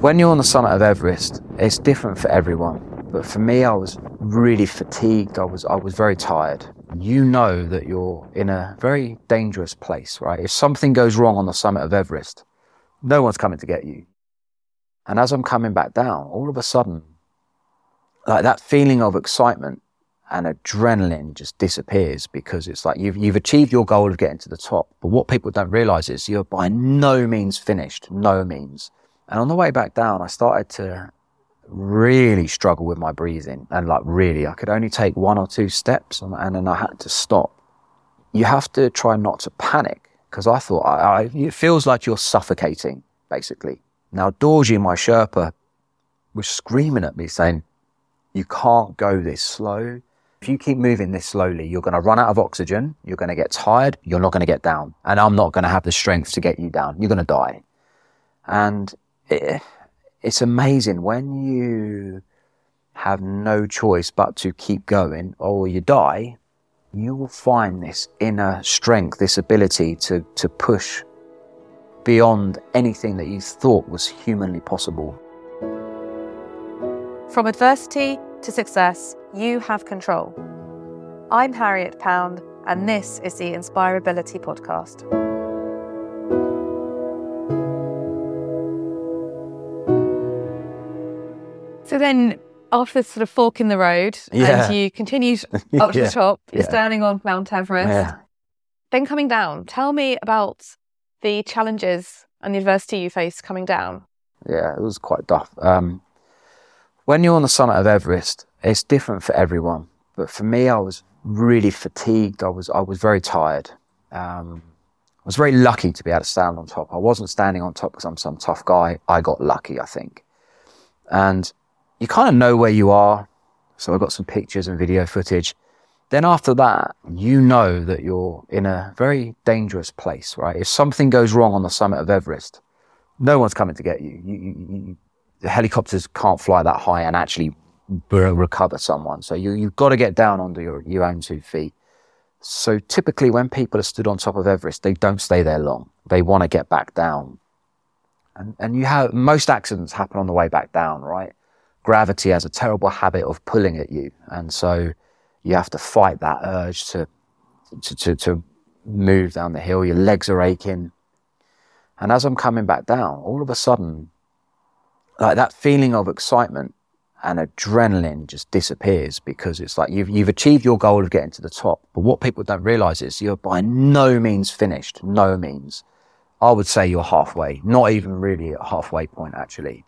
When you're on the summit of Everest, it's different for everyone. But for me, I was really fatigued. I was, I was very tired. You know that you're in a very dangerous place, right? If something goes wrong on the summit of Everest, no one's coming to get you. And as I'm coming back down, all of a sudden, like that feeling of excitement and adrenaline just disappears because it's like you've, you've achieved your goal of getting to the top. But what people don't realize is you're by no means finished, no means. And on the way back down, I started to really struggle with my breathing and like really, I could only take one or two steps and, and then I had to stop. You have to try not to panic because I thought I, I, it feels like you're suffocating basically. Now, Dorji, my Sherpa, was screaming at me saying, you can't go this slow. If you keep moving this slowly, you're going to run out of oxygen. You're going to get tired. You're not going to get down. And I'm not going to have the strength to get you down. You're going to die. And it, it's amazing when you have no choice but to keep going or you die, you will find this inner strength, this ability to, to push beyond anything that you thought was humanly possible. From adversity to success, you have control. I'm Harriett Pound, and this is the Inspirability Podcast. So then, after this sort of fork in the road, Yeah. and you continued up to Yeah. the top, you're Yeah. standing on Mount Everest. Yeah. Then coming down, tell me about the challenges and the adversity you faced coming down. Yeah, it was quite tough. Um, when you're on the summit of Everest, it's different for everyone. But for me, I was really fatigued. I was, I was very tired. Um, I was very lucky to be able to stand on top. I wasn't standing on top because I'm some tough guy. I got lucky, I think. And you kind of know where you are. So I've got some pictures and video footage. Then after that, you know that you're in a very dangerous place, right? If something goes wrong on the summit of Everest, no one's coming to get you. You, you, you. The helicopters can't fly that high and actually recover someone. So you, you've got to get down onto your, your own two feet. So typically when people are stood on top of Everest, they don't stay there long. They want to get back down. And, and you have, most accidents happen on the way back down, right? Gravity has a terrible habit of pulling at you. And so you have to fight that urge to, to, to, to move down the hill. Your legs are aching. And as I'm coming back down, all of a sudden, like that feeling of excitement and adrenaline just disappears because it's like you've, you've achieved your goal of getting to the top. But what people don't realize is you're by no means finished, no means. I would say you're halfway, not even really at halfway point, actually.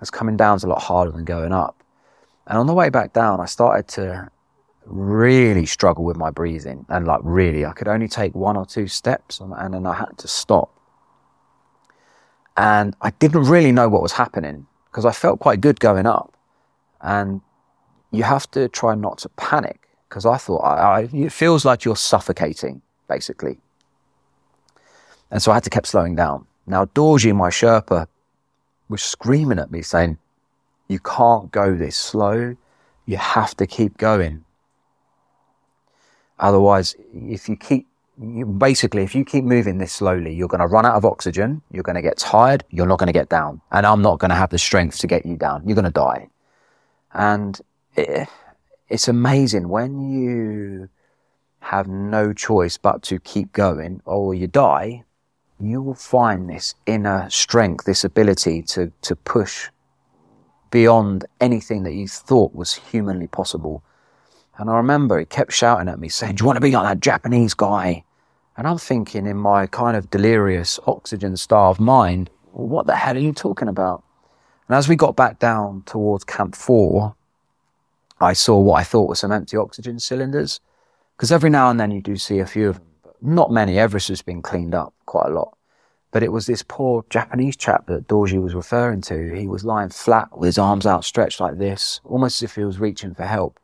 As coming down's a lot harder than going up. And on the way back down, I started to really struggle with my breathing. And like, really, I could only take one or two steps and, and then I had to stop. And I didn't really know what was happening because I felt quite good going up. And you have to try not to panic because I thought I, I, it feels like you're suffocating, basically. And so I had to keep slowing down. Now, Dorji, my Sherpa, was screaming at me saying, you can't go this slow. You have to keep going. Otherwise, if you keep, you, basically, if you keep moving this slowly, you're going to run out of oxygen. You're going to get tired. You're not going to get down. And I'm not going to have the strength to get you down. You're going to die. And it, it's amazing when you have no choice but to keep going or you die, you will find this inner strength, this ability to, to push beyond anything that you thought was humanly possible. And I remember he kept shouting at me saying, do you want to be like that Japanese guy? And I'm thinking in my kind of delirious, oxygen starved mind, what the hell are you talking about? And as we got back down towards Camp 4, I saw what I thought were some empty oxygen cylinders. Because every now and then you do see a few of them, not many. Everest has been cleaned up quite a lot. But it was this poor Japanese chap that Dorji was referring to. He was lying flat with his arms outstretched like this, almost as if he was reaching for help.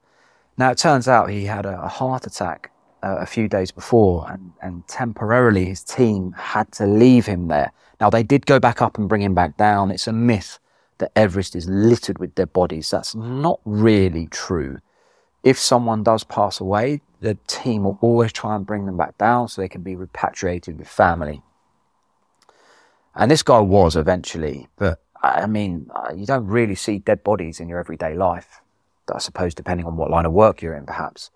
Now it turns out he had a, heart attack uh, a few days before and, and temporarily his team had to leave him there. Now they did go back up and bring him back down. It's a myth that Everest is littered with dead bodies. That's not really true. If someone does pass away, the team will always try and bring them back down so they can be repatriated with family. And this guy was eventually, but I mean, uh, you don't really see dead bodies in your everyday life. I suppose, depending on what line of work you're in, perhaps.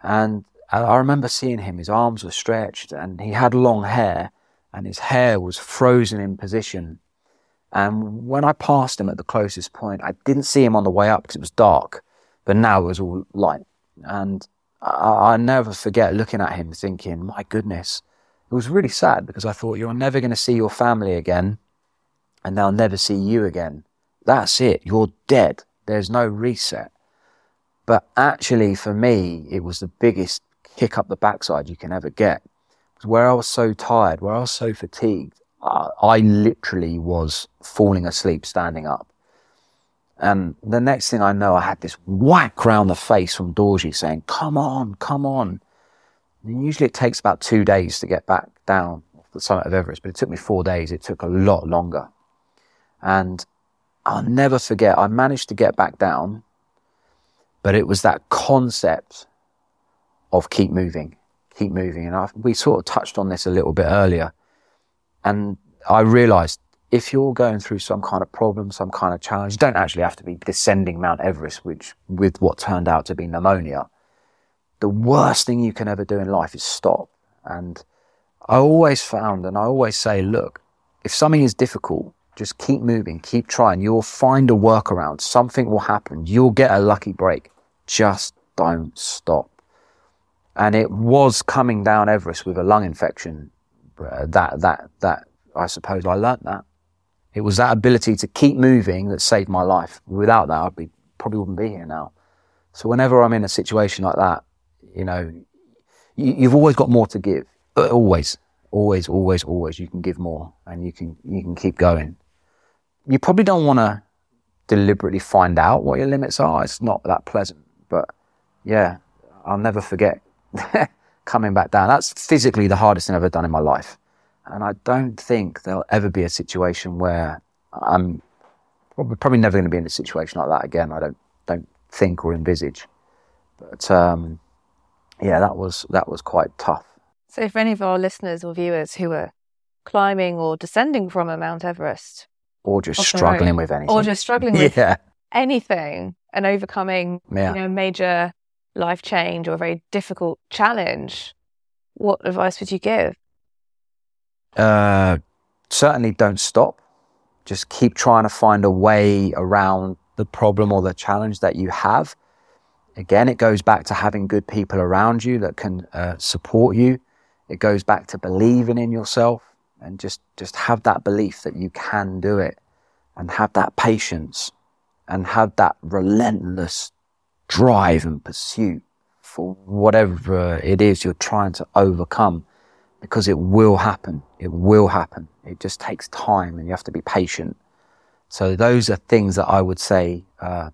And I remember seeing him, his arms were stretched and he had long hair and his hair was frozen in position. And when I passed him at the closest point, I didn't see him on the way up because it was dark, but now it was all light. And I, I never forget looking at him thinking, my goodness, it was really sad because I thought you're never going to see your family again and they'll never see you again. That's it. You're dead. There's no reset. But actually, for me, it was the biggest kick up the backside you can ever get. Where I was so tired, where I was so fatigued, I, I literally was falling asleep standing up. And the next thing I know, I had this whack round the face from Dorji saying, come on, come on. And usually it takes about two days to get back down the summit of Everest, but it took me four days. It took a lot longer. And I'll never forget, I managed to get back down, but it was that concept of keep moving, keep moving. And I, we sort of touched on this a little bit earlier. And I realized if you're going through some kind of problem, some kind of challenge, you don't actually have to be descending Mount Everest, which with what turned out to be pneumonia. The worst thing you can ever do in life is stop. And I always found, and I always say, look, if something is difficult, just keep moving, keep trying. You'll find a workaround. Something will happen. You'll get a lucky break. Just don't stop and it was coming down Everest with a lung infection. Uh, that that that I suppose I learnt that. It was that ability to keep moving that saved my life. Without that, I'd be probably wouldn't be here now. So whenever I'm in a situation like that, you know, you, you've always got more to give. Always, always, always, always. You can give more, and you can you can keep going. You probably don't want to deliberately find out what your limits are. It's not that pleasant, but yeah, I'll never forget coming back down. That's physically the hardest thing I've ever done in my life. And I don't think there'll ever be a situation where I'm probably, probably never going to be in a situation like that again. I don't, don't think or envisage. But, um, yeah, that was, that was quite tough. So for any of our listeners or viewers who are climbing or descending from a Mount Everest, or just struggling with anything, or just struggling with yeah. anything and overcoming, yeah. you know, major life change or a very difficult challenge, what advice would you give? Uh, certainly don't stop. Just keep trying to find a way around the problem or the challenge that you have. Again, it goes back to having good people around you that can uh, support you. It goes back to believing in yourself and just, just have that belief that you can do it and have that patience and have that relentless drive and pursuit for whatever it is you're trying to overcome because it will happen. It will happen. It just takes time and you have to be patient. So those are things that I would say, uh,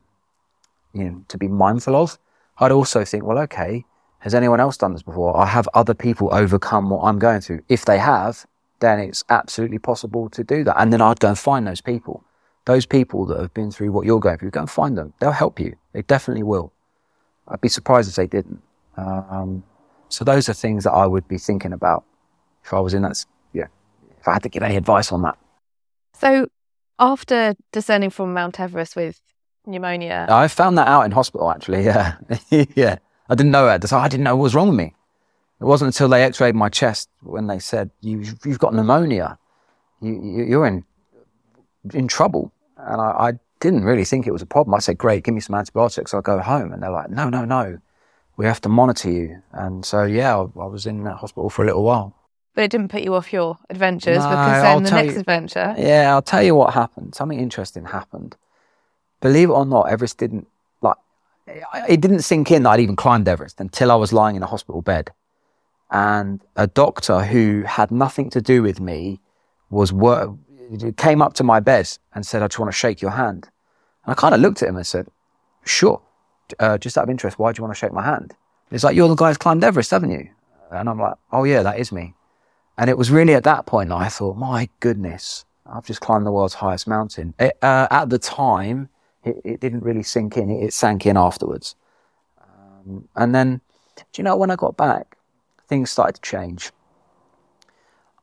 you know, to be mindful of. I'd also think, well, okay, has anyone else done this before? I have other people overcome what I'm going through. If they have, then it's absolutely possible to do that. And then I'd go and find those people those people that have been through what you're going through, go and find them. They'll help you. They definitely will. I'd be surprised if they didn't. Um, so those are things that I would be thinking about if I was in that. Yeah, if I had to give any advice on that. So after descending from Mount Everest with pneumonia, I found that out in hospital. Actually, yeah, yeah. I didn't know it. I didn't know what was wrong with me. It wasn't until they X-rayed my chest when they said you've, you've got pneumonia. You, you're in in trouble. And I, I, didn't really think it was a problem. I said, great, give me some antibiotics. I'll go home. And they're like, no, no, no. We have to monitor you. And so, yeah, I, I was in that hospital for a little while. But it didn't put you off your adventures no, because then I'll the next you, adventure. Yeah, I'll tell you what happened. Something interesting happened. Believe it or not, Everest didn't, like, it didn't sink in that I'd even climbed Everest until I was lying in a hospital bed. And a doctor who had nothing to do with me was work, came up to my bed and said, I just want to shake your hand. And I kind of looked at him and said, sure. Uh, just out of interest, why do you want to shake my hand? He's like, you're the guy who's climbed Everest, haven't you? And I'm like, oh yeah, that is me. And it was really at that point that I thought, my goodness, I've just climbed the world's highest mountain. It, uh, at the time, it, it, didn't really sink in. It, sank in afterwards. Um, and then, do you know, when I got back, things started to change.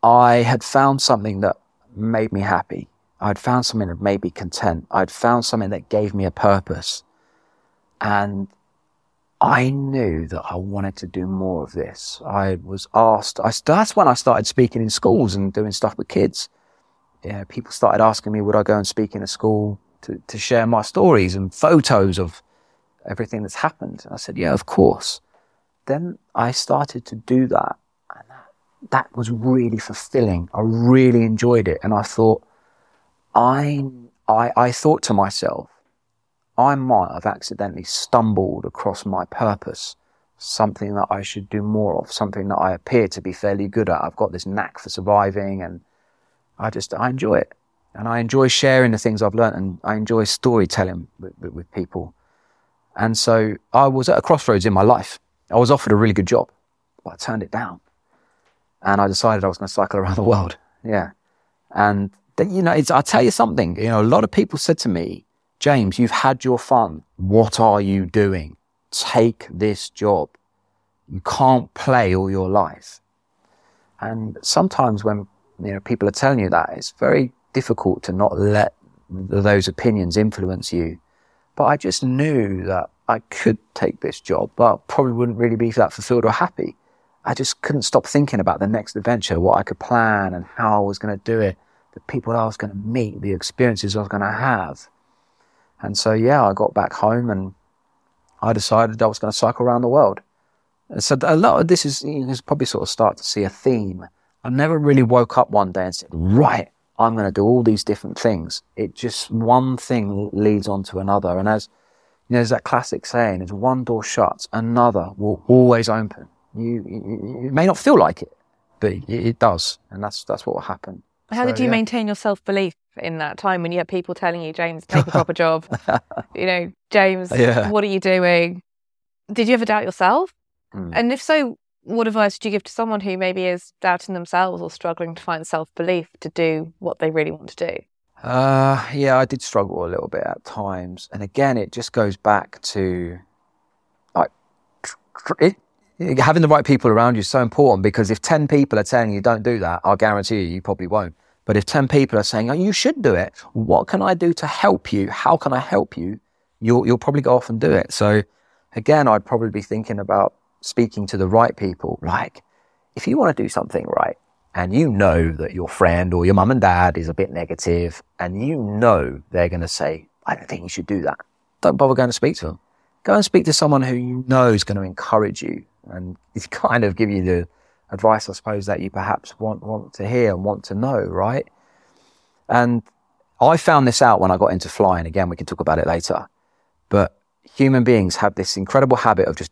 I had found something that made me happy. I'd found something that made me content. I'd found something that gave me a purpose. And I knew that I wanted to do more of this. I was asked, I, that's when I started speaking in schools and doing stuff with kids. Yeah, people started asking me, would I go and speak in a school to, to share my stories and photos of everything that's happened? And I said, yeah, of course. Then I started to do that. And that, that was really fulfilling. I really enjoyed it. And I thought, I, I, I thought to myself, I might have accidentally stumbled across my purpose, something that I should do more of, something that I appear to be fairly good at. I've got this knack for surviving and I just, I enjoy it. And I enjoy sharing the things I've learned and I enjoy storytelling with, with, with people. And so I was at a crossroads in my life. I was offered a really good job, but I turned it down. And I decided I was going to cycle around the world. Yeah. And then, you know, I'll tell you something, you know, a lot of people said to me, James, you've had your fun. What are you doing? Take this job. You can't play all your life. And sometimes when you know people are telling you that, it's very difficult to not let those opinions influence you. But I just knew that I could take this job, but probably wouldn't really be that fulfilled or happy. I just couldn't stop thinking about the next adventure, what I could plan and how I was going to do it, the people I was going to meet, the experiences I was going to have. And so, yeah, I got back home and I decided I was going to cycle around the world. And so a lot of this is, you can probably sort of start to see a theme. I never really woke up one day and said, right, I'm going to do all these different things. It just, one thing leads on to another. And as, you know, there's that classic saying, as one door shuts, another will always open. You, you, you may not feel like it, but it, it, does. And that's, that's what will happen. How so, did you yeah. maintain your self belief in that time when you had people telling you, James, take a proper job? you know, James, yeah. what are you doing? Did you ever doubt yourself? Mm. And if so, what advice would you give to someone who maybe is doubting themselves or struggling to find self belief to do what they really want to do? Uh, yeah, I did struggle a little bit at times. And again, it just goes back to like it, having the right people around you is so important because if 10 people are telling you don't do that, I'll guarantee you, you probably won't. But if 10 people are saying, oh, you should do it, what can I do to help you? How can I help you? You'll, you'll probably go off and do it. So again, I'd probably be thinking about speaking to the right people. Like, if you want to do something right and you know that your friend or your mum and dad is a bit negative and you know they're going to say, I don't think you should do that. Don't bother going to speak to them. Go and speak to someone who you know is going to encourage you and kind of give you the, advice, I suppose, that you perhaps want, want to hear and want to know, right? And I found this out when I got into flying. Again, we can talk about it later. But human beings have this incredible habit of just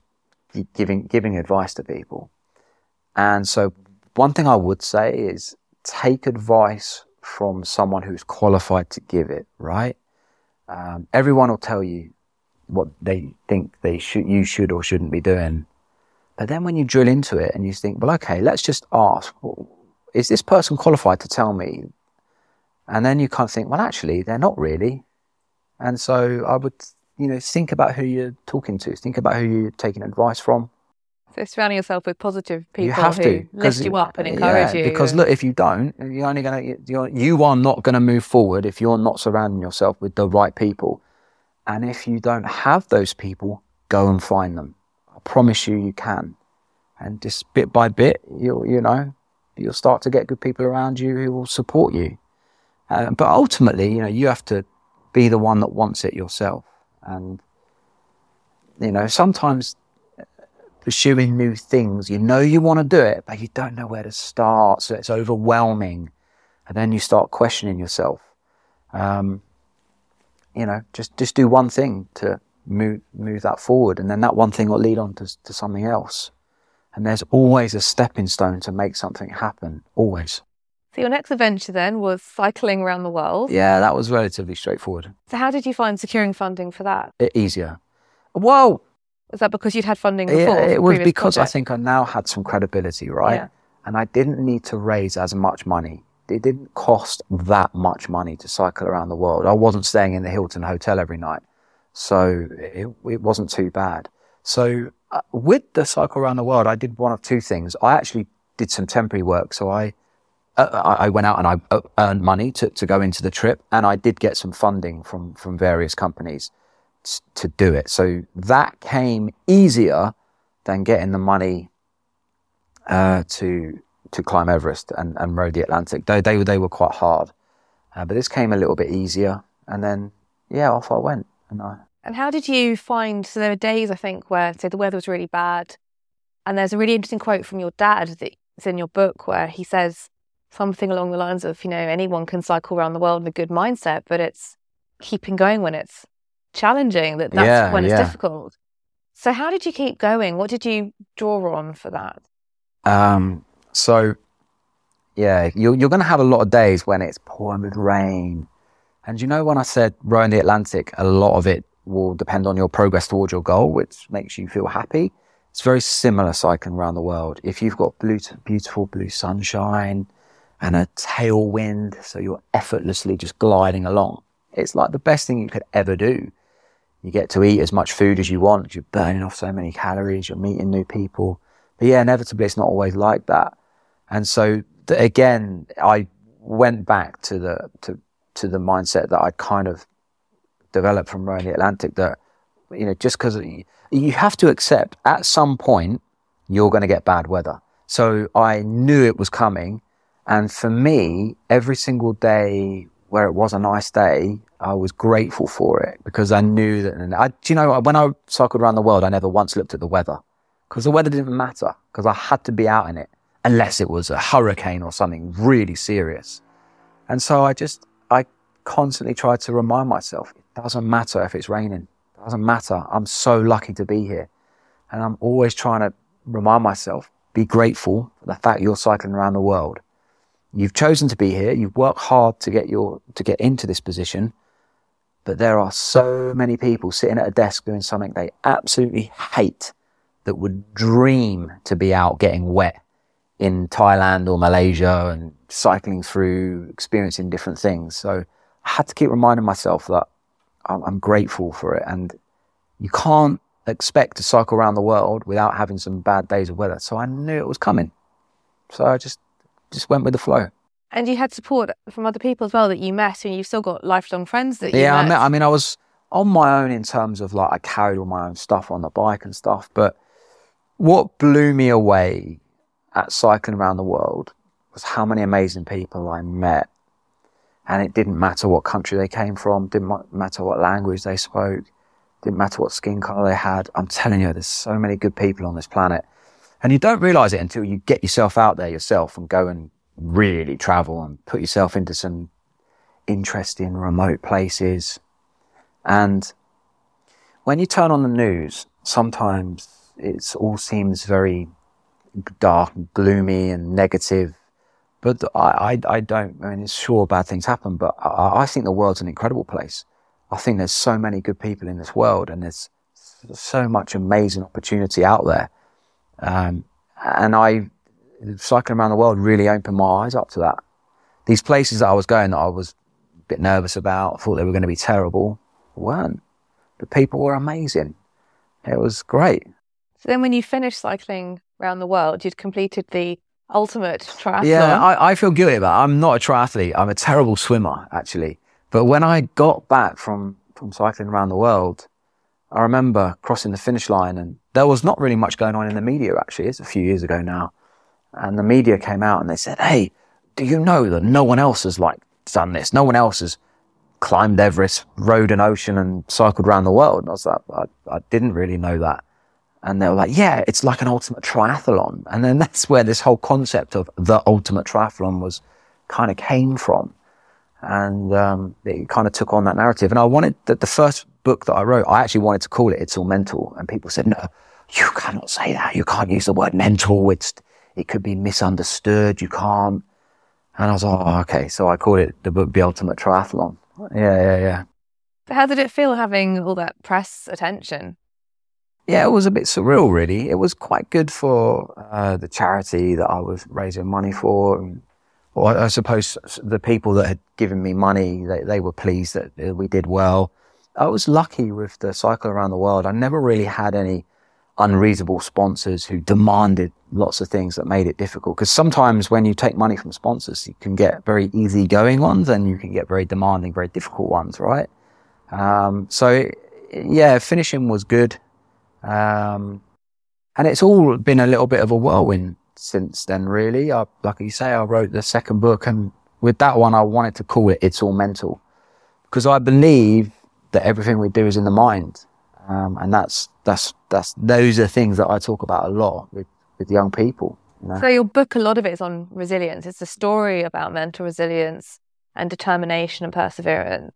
giving, giving advice to people. And so one thing I would say is take advice from someone who's qualified to give it, right? Um, everyone will tell you what they think they should, you should or shouldn't be doing. But then when you drill into it and you think, well, okay, let's just ask, is this person qualified to tell me? And then you kind of think, well, actually, they're not really. And so I would, you know, think about who you're talking to, think about who you're taking advice from. So surrounding yourself with positive people you have who to, lift you up and encourage yeah, you. Because look, if you don't, you're only going to, you are not going to move forward if you're not surrounding yourself with the right people. And if you don't have those people, go and find them promise you you can. And just bit by bit, you'll, you know, you'll start to get good people around you who will support you. Uh, but ultimately, you know, you have to be the one that wants it yourself. And, you know, sometimes pursuing new things, you know you want to do it, but you don't know where to start. So it's overwhelming. And then you start questioning yourself. Um, you know, just, just do one thing to, move move that forward, and then that one thing will lead on to, to something else. And there's always a stepping stone to make something happen. Always. So your next adventure then was cycling around the world. Yeah, that was relatively straightforward. So how did you find securing funding for that? It, easier. Well, was that because you'd had funding before? Yeah, it was because project? I think I now had some credibility, right? Yeah. And I didn't need to raise as much money. It didn't cost that much money to cycle around the world. I wasn't staying in the Hilton Hotel every night. So it, it wasn't too bad. So uh, with the cycle around the world, I did one of two things. I actually did some temporary work. So I, uh, I went out and I uh, earned money to, to go into the trip and I did get some funding from, from various companies to do it. So that came easier than getting the money uh, to to climb Everest and, and row the Atlantic. They, they, they were quite hard. Uh, but this came a little bit easier. And then, yeah, off I went. And, I... and how did you find, so there were days, I think, where, say, the weather was really bad. And there's a really interesting quote from your dad that's in your book where he says something along the lines of, you know, anyone can cycle around the world with a good mindset, but it's keeping going when it's challenging, that that's yeah, when it's yeah. difficult. So how did you keep going? What did you draw on for that? Um, so, yeah, you're, you're going to have a lot of days when it's pouring with rain. And you know, when I said rowing the Atlantic, a lot of it will depend on your progress towards your goal, which makes you feel happy. It's very similar cycling around the world. If you've got blue, beautiful blue sunshine and a tailwind, so you're effortlessly just gliding along, it's like the best thing you could ever do. You get to eat as much food as you want. You're burning off so many calories. You're meeting new people. But yeah, inevitably, it's not always like that. And so the, again, I went back to the to to the mindset that I'd kind of developed from rowing the Atlantic. That you know, just because you have to accept at some point you're going to get bad weather. So I knew it was coming, and for me, every single day where it was a nice day, I was grateful for it because I knew that. And I, you know, when I cycled around the world, I never once looked at the weather because the weather didn't matter because I had to be out in it unless it was a hurricane or something really serious. And so I just, I constantly tried to remind myself, doesn't matter if it's raining. Doesn't matter. I'm so lucky to be here. And I'm always trying to remind myself, be grateful for the fact you're cycling around the world. You've chosen to be here. You've worked hard to get your, to get into this position. But there are so many people sitting at a desk doing something they absolutely hate that would dream to be out getting wet in Thailand or Malaysia and cycling through, experiencing different things. So I had to keep reminding myself that I'm grateful for it. And you can't expect to cycle around the world without having some bad days of weather. So I knew it was coming. So I just, just went with the flow. And you had support from other people as well that you met, and you've still got lifelong friends that you yeah, met. I, met, I mean, I was on my own in terms of like I carried all my own stuff on the bike and stuff, but what blew me away at cycling around the world was how many amazing people I met. And it didn't matter what country they came from, didn't matter what language they spoke, didn't matter what skin color they had. I'm telling you, there's so many good people on this planet. And you don't realize it until you get yourself out there yourself and go and really travel and put yourself into some interesting remote places. And when you turn on the news, sometimes it all seems very dark and gloomy and negative. But I, I, I don't, I mean, it's sure bad things happen, but I, I think the world's an incredible place. I think there's so many good people in this world and there's so much amazing opportunity out there. Um, and I, cycling around the world really opened my eyes up to that. These places that I was going that I was a bit nervous about, thought they were going to be terrible, weren't. The people were amazing. It was great. So then when you finished cycling around the world, you'd completed the ultimate triathlon. Yeah, I, I feel guilty about it. I'm not a triathlete. I'm a terrible swimmer, actually. But when I got back from, from cycling around the world, I remember crossing the finish line and there was not really much going on in the media, actually. It's a few years ago now. And the media came out and they said, Hey, do you know that no one else has like done this? No one else has climbed Everest, rowed an ocean and cycled around the world. And I was like, I, I didn't really know that. And they were like, yeah, it's like an ultimate triathlon. And then that's where this whole concept of the ultimate triathlon was kind of came from. And um, it kind of took on that narrative. And I wanted that the first book that I wrote, I actually wanted to call it It's All Mental. And people said, no, you cannot say that. You can't use the word mental. It's, it could be misunderstood. You can't. And I was like, oh, okay. So I called it the book, The Ultimate Triathlon. Yeah, yeah, yeah. How did it feel having all that press attention? Yeah, it was a bit surreal, really. It was quite good for uh, the charity that I was raising money for. And, or I suppose the people that had given me money, they, they were pleased that we did well. I was lucky with the cycle around the world. I never really had any unreasonable sponsors who demanded lots of things that made it difficult. Because sometimes when you take money from sponsors, you can get very easygoing ones and you can get very demanding, very difficult ones, right? Um, so yeah, finishing was good. Um, and it's all been a little bit of a whirlwind since then, really. I, like you say, I wrote the second book and with that one, I wanted to call it It's All Mental because I believe that everything we do is in the mind. Um, and that's, that's, that's, those are things that I talk about a lot with, with young people. You know? So your book, a lot of it is on resilience. It's a story about mental resilience and determination and perseverance.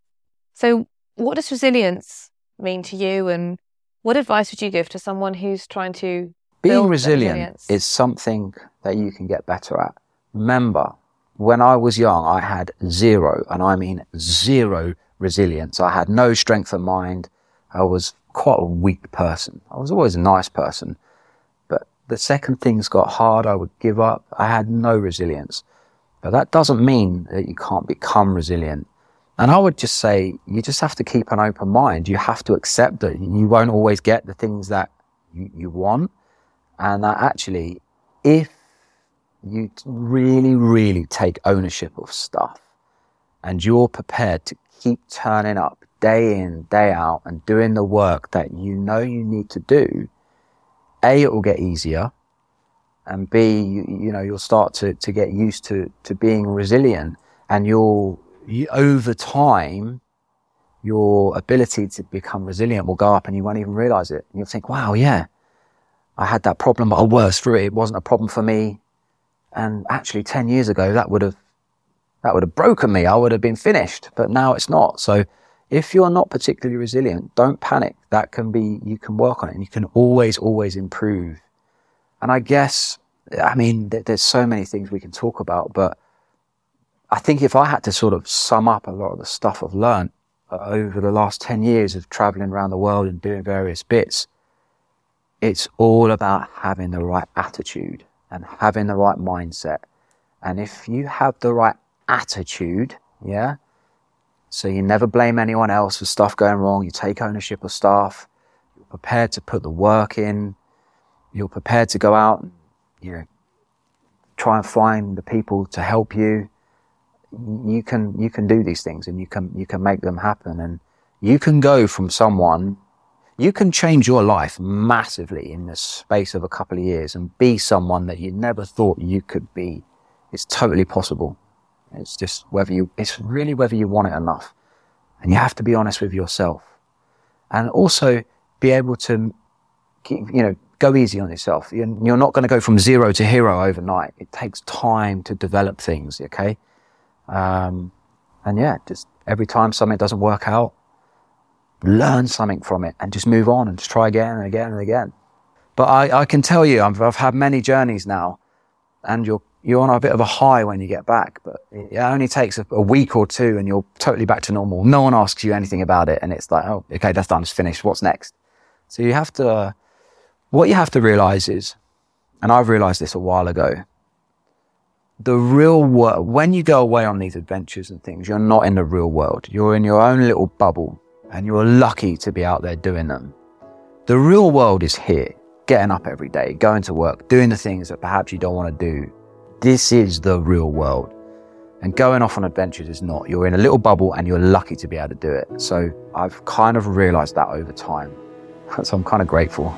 So what does resilience mean to you and what advice would you give to someone who's trying to being resilient is something that you can get better at. Remember, when I was young, I had zero, and I mean zero resilience. I had no strength of mind. I was quite a weak person. I was always a nice person. But the second things got hard, I would give up. I had no resilience. But that doesn't mean that you can't become resilient. And I would just say you just have to keep an open mind. You have to accept that you won't always get the things that you, you want. And that actually, if you really, really take ownership of stuff and you're prepared to keep turning up day in, day out and doing the work that you know you need to do, A, it will get easier. And B, you, you know, you'll start to, to get used to, to being resilient and you'll, you, over time, your ability to become resilient will go up and you won't even realize it. And you'll think, wow, yeah, I had that problem, but I was through it. It wasn't a problem for me. And actually 10 years ago, that would have, that would have broken me. I would have been finished, but now it's not. So if you're not particularly resilient, don't panic. That can be, you can work on it and you can always, always improve. And I guess, I mean, there's so many things we can talk about, but I think if I had to sort of sum up a lot of the stuff I've learned uh, over the last 10 years of traveling around the world and doing various bits, it's all about having the right attitude and having the right mindset. And if you have the right attitude, yeah, so you never blame anyone else for stuff going wrong, you take ownership of stuff, you're prepared to put the work in, you're prepared to go out and, you know, try and find the people to help you. You can, you can do these things and you can, you can make them happen and you can go from someone you can change your life massively in the space of a couple of years and be someone that you never thought you could be. It's totally possible. It's just whether you, it's really whether you want it enough. And you have to be honest with yourself. And also be able to, keep, you know, go easy on yourself. You're not going to go from zero to hero overnight. It takes time to develop things, okay? Um, and yeah, just every time something doesn't work out, learn something from it and just move on and just try again and again and again. But I, I can tell you, I've, I've had many journeys now and you're, you're on a bit of a high when you get back, but it only takes a, a, week or two and you're totally back to normal. No one asks you anything about it. And it's like, oh, okay, that's done. It's finished. What's next? So you have to, uh, what you have to realize is, and I've realized this a while ago, the real world, when you go away on these adventures and things, you're not in the real world. You're in your own little bubble and you're lucky to be out there doing them. The real world is here, getting up every day, going to work, doing the things that perhaps you don't want to do. This is the real world. And going off on adventures is not. You're in a little bubble and you're lucky to be able to do it. So I've kind of realized that over time. So I'm kind of grateful.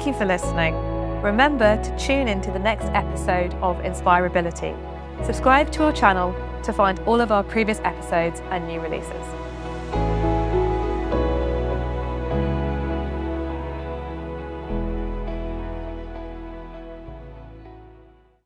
Thank you for listening. Remember to tune in to the next episode of Inspirability. Subscribe to our channel to find all of our previous episodes and new releases.